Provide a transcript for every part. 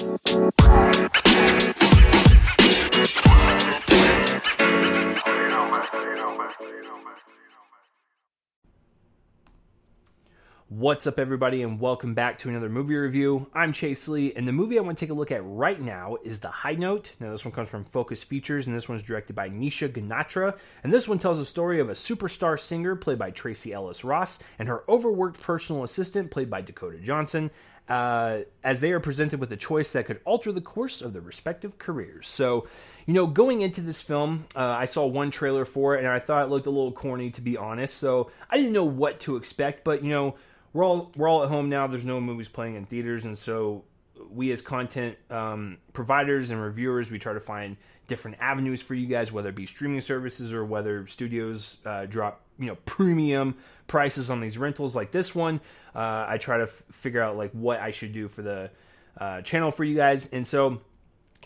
What's up, everybody, and welcome back to another movie review. I'm Chase Lee, and the movie I want to take a look at right now is The High Note. Now, this one comes from Focus Features, and this one's directed by Nisha Ganatra. And this one tells the story of a superstar singer played by Tracee Ellis Ross and her overworked personal assistant played by Dakota Johnson. Uh, as they are presented with a choice that could alter the course of their respective careers. So, you know, going into this film, uh, I saw one trailer for it and I thought it looked a little corny, to be honest. So I didn't know what to expect, but, you know, we're all we're all at home now. There's no movies playing in theaters, and so we as content um, providers and reviewers, we try to find different avenues for you guys, whether it be streaming services or whether studios uh, drop you know premium prices on these rentals like this one. Uh, I try to f- figure out like what I should do for the uh, channel for you guys, and so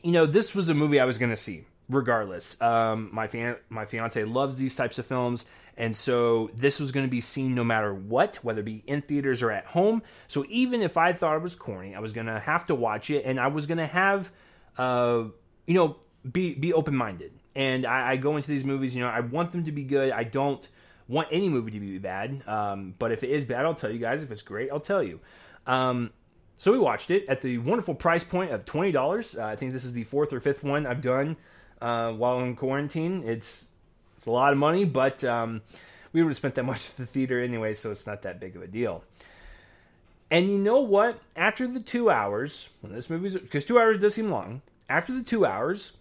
you know this was a movie I was going to see regardless. Um, my fan, my fiance loves these types of films, and so this was going to be seen no matter what, whether it be in theaters or at home. So even if I thought it was corny, I was going to have to watch it, and I was going to have, uh, you know, be be open minded. And I, I, go into these movies, you know, I want them to be good. I don't want any movie to be bad. Um, but if it is bad, I'll tell you guys. If it's great, I'll tell you. Um, so we watched it at the wonderful price point of twenty dollars. Uh, I think this is the fourth or fifth one I've done uh, while in quarantine. It's it's a lot of money, but um, we would have spent that much at the theater anyway, so it's not that big of a deal. And you know what? After the two hours, when this movie's because two hours does seem long. After the two hours,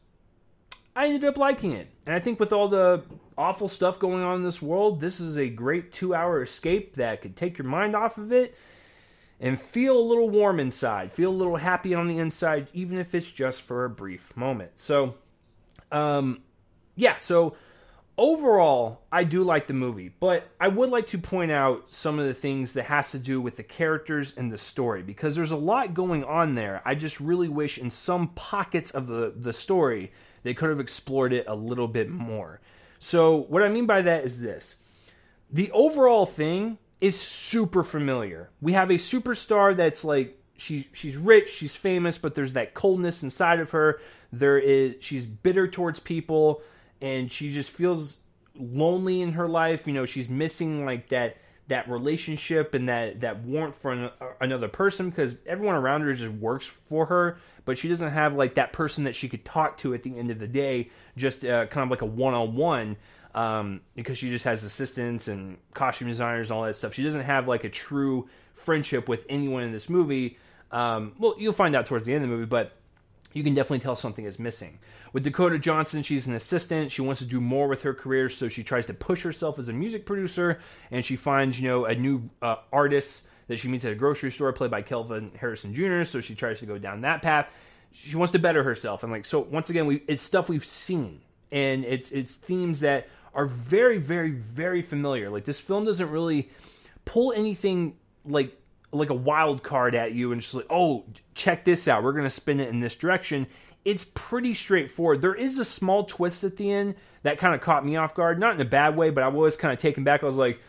I ended up liking it, and I think with all the awful stuff going on in this world, this is a great two-hour escape that could take your mind off of it and feel a little warm inside, feel a little happy on the inside, even if it's just for a brief moment. So um, yeah, so overall, I do like the movie, but I would like to point out some of the things that has to do with the characters and the story because there's a lot going on there. I just really wish in some pockets of the the story they could have explored it a little bit more. So, what I mean by that is this. The overall thing is super familiar. We have a superstar that's like she she's rich, she's famous, but there's that coldness inside of her. There is she's bitter towards people, and she just feels lonely in her life. You know, she's missing like that that relationship and that that warmth for an, another person because everyone around her just works for her, but she doesn't have like that person that she could talk to at the end of the day, just uh, kind of like a one on one. because she just has assistants and costume designers and all that stuff. She doesn't have like a true friendship with anyone in this movie. Um, well, you'll find out towards the end of the movie, but you can definitely tell something is missing. With Dakota Johnson, she's an assistant. She wants to do more with her career, so she tries to push herself as a music producer, and she finds, you know, a new uh, artist that she meets at a grocery store, played by Kelvin Harrison Jr. So she tries to go down that path. She wants to better herself, and like so. Once again, we it's stuff we've seen, and it's it's themes that are very, very, very familiar. Like this film doesn't really pull anything like like a wild card at you and just like, oh, check this out. We're going to spin it in this direction. It's pretty straightforward. There is a small twist at the end that kind of caught me off guard. Not in a bad way, but I was kind of taken back. I was like,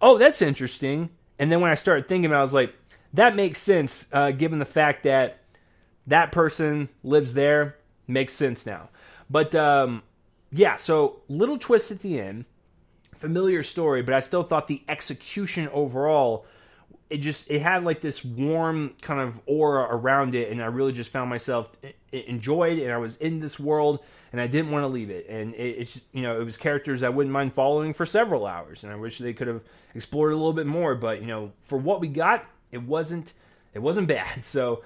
oh, that's interesting. And then when I started thinking about it, I was like, that makes sense uh, given the fact that that person lives there. Makes sense now. But um, yeah, so little twist at the end. Familiar story, but I still thought the execution overall it just it had like this warm kind of aura around it and i really just found myself enjoyed and i was in this world and i didn't want to leave it. And it, it's you know it was characters i wouldn't mind following for several hours and i wish they could have explored a little bit more but you know for what we got it wasn't it wasn't bad. So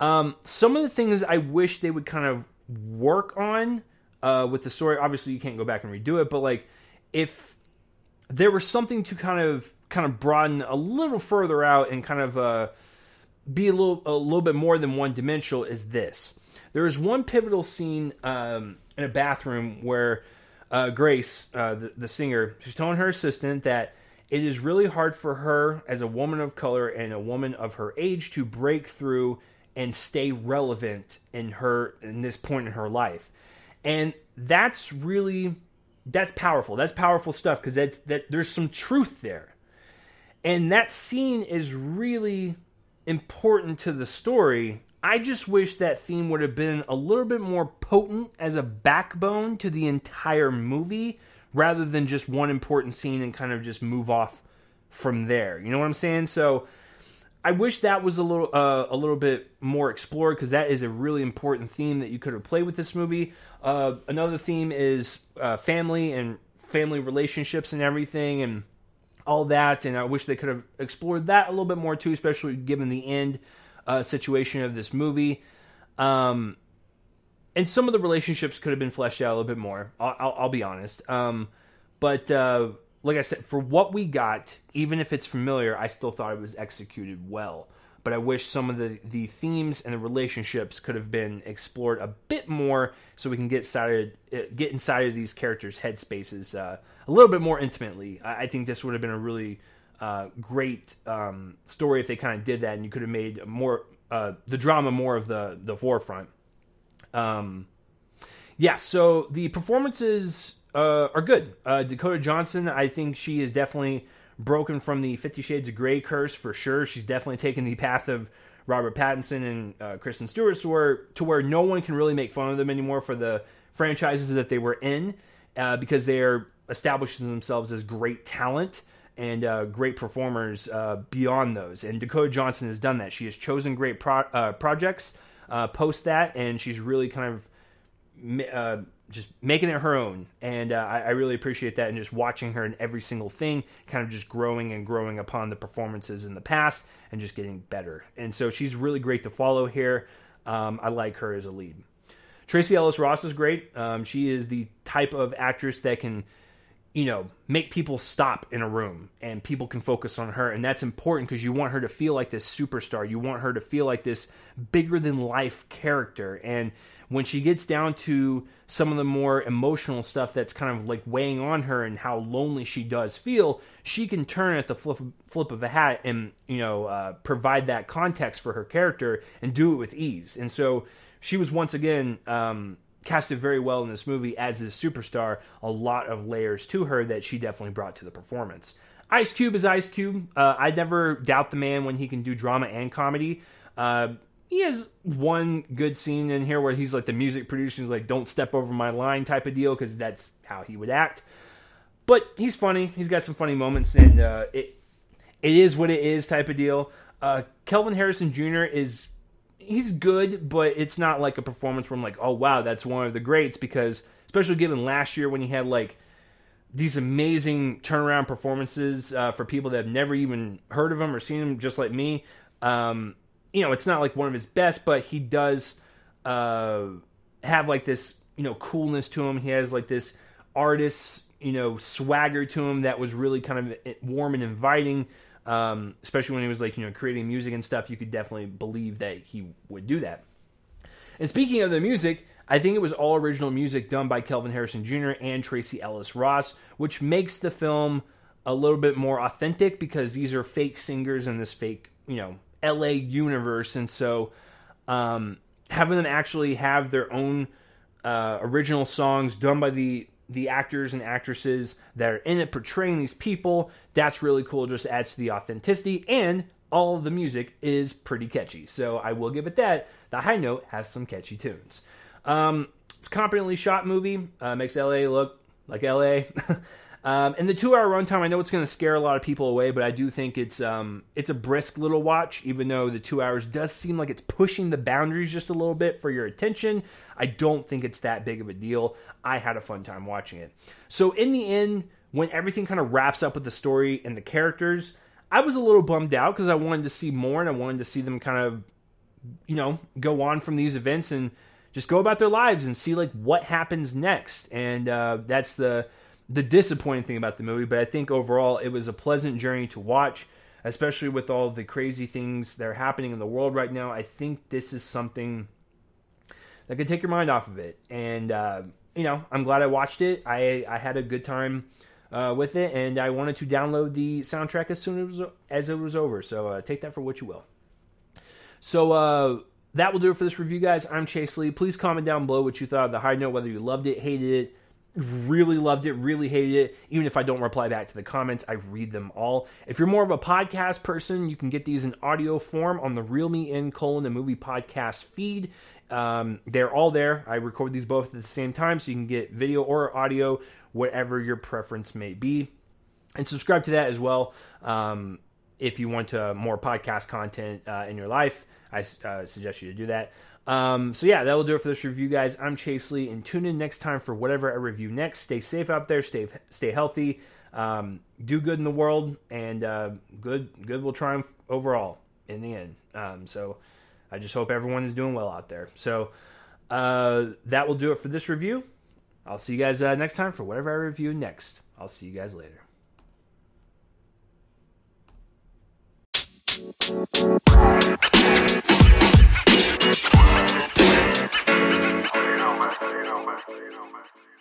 um, some of the things i wish they would kind of work on uh, with the story obviously you can't go back and redo it but like if there was something to kind of kind of broaden a little further out and kind of uh, be a little a little bit more than one dimensional is this. There is one pivotal scene um, in a bathroom where uh, Grace, uh, the, the singer, she's telling her assistant that it is really hard for her as a woman of color and a woman of her age to break through and stay relevant in her in this point in her life. And that's really that's powerful. That's powerful stuff because that's that there's some truth there. And that scene is really important to the story I just wish that theme would have been a little bit more potent as a backbone to the entire movie rather than just one important scene and kind of just move off from there. You know what I'm saying? So I wish that was a little uh, a little bit more explored because that is a really important theme that you could have played with this movie. Uh, another theme is uh, family and family relationships and everything and all that. And I wish they could have explored that a little bit more too, especially given the end uh, situation of this movie. Um, and some of the relationships could have been fleshed out a little bit more. I'll, I'll, I'll be honest. Um, but uh, like I said, for what we got, even if it's familiar, I still thought it was executed well. But I wish some of the, the themes and the relationships could have been explored a bit more, so we can get inside uh, get inside of these characters' headspaces uh, a little bit more intimately. I, I think this would have been a really uh, great um, story if they kind of did that, and you could have made more uh, the drama more of the the forefront. Um, yeah, so the performances uh, are good. Uh, Dakota Johnson, I think she is definitely broken from the Fifty Shades of Grey curse for sure. She's definitely taken the path of Robert Pattinson and uh, Kristen Stewart to where, to where no one can really make fun of them anymore for the franchises that they were in uh, because they are establishing themselves as great talent and uh, great performers uh, beyond those. And Dakota Johnson has done that. She has chosen great pro- uh, projects uh, post that, and she's really kind of just making it her own. And uh, I, I, really appreciate that. And just watching her in every single thing, kind of just growing and growing upon the performances in the past and just getting better. And so she's really great to follow here. Um, I like her as a lead. Tracee Ellis Ross is great. Um, she is the type of actress that can you know, make people stop in a room and people can focus on her. And that's important because you want her to feel like this superstar. You want her to feel like this bigger than life character. And when she gets down to some of the more emotional stuff that's kind of like weighing on her and how lonely she does feel, she can turn at the flip, flip of a hat and, you know, uh, provide that context for her character and do it with ease. And so she was once again, um, casted very well in this movie as this superstar. A lot of layers to her that she definitely brought to the performance. Ice Cube is Ice Cube. Uh, I never doubt the man when he can do drama and comedy. Uh, he has one good scene in here where he's like the music producer, he's like, "Don't step over my line" type of deal because that's how he would act. But he's funny. He's got some funny moments, and uh, it it is what it is type of deal. Uh, Kelvin Harrison Jr. is he's good, but it's not like a performance where I'm like, oh wow, that's one of the greats. Because especially given last year when he had like these amazing turnaround performances uh, for people that have never even heard of him or seen him, just like me. Um, you know, it's not like one of his best, but he does uh, have like this, you know, coolness to him. He has like this artist, you know, swagger to him that was really kind of warm and inviting. Um, especially when he was like you know creating music and stuff, you could definitely believe that he would do that. And speaking of the music, I think it was all original music done by Kelvin Harrison Jr. and Tracee Ellis Ross, which makes the film a little bit more authentic because these are fake singers in this fake, you know, LA universe. And so um, having them actually have their own uh, original songs done by the the actors and actresses that are in it portraying these people. That's really cool. Just adds to the authenticity, and all the music is pretty catchy. So I will give it that. The High Note has some catchy tunes. Um, it's competently shot movie. Uh, makes LA look like LA. Um, and the two-hour runtime, I know it's going to scare a lot of people away, but I do think it's um, it's a brisk little watch. Even though the two hours does seem like it's pushing the boundaries just a little bit for your attention, I don't think it's that big of a deal. I had a fun time watching it. So in the end, when everything kind of wraps up with the story and the characters, I was a little bummed out because I wanted to see more and I wanted to see them kind of, you know, go on from these events and just go about their lives and see like what happens next. And uh, that's the the disappointing thing about the movie, but I think overall it was a pleasant journey to watch, especially with all the crazy things that are happening in the world right now. I think this is something that could take your mind off of it, and uh, you know I'm glad I watched it. I I had a good time uh, with it, and I wanted to download the soundtrack as soon as as it was over. So uh, take that for what you will. So uh, that will do it for this review, guys. I'm Chase Lee. Please comment down below what you thought of the high note, whether you loved it, hated it really loved it, really hated it. Even if I don't reply back to the comments, I read them all. If you're more of a podcast person, you can get these in audio form on the Real Me In colon the movie podcast feed. Um, they're all there. I record these both at the same time, so you can get video or audio, whatever your preference may be. And subscribe to that as well um, if you want uh, more podcast content uh, in your life. I uh, suggest you to do that. Um, so yeah, that will do it for this review, guys. I'm Chase Lee, and tune in next time for whatever I review next. Stay safe out there. Stay stay healthy. Um, do good in the world, and uh, good good will triumph overall in the end. Um, so I just hope everyone is doing well out there. So uh, that will do it for this review. I'll see you guys uh, next time for whatever I review next. I'll see you guys later you know, man.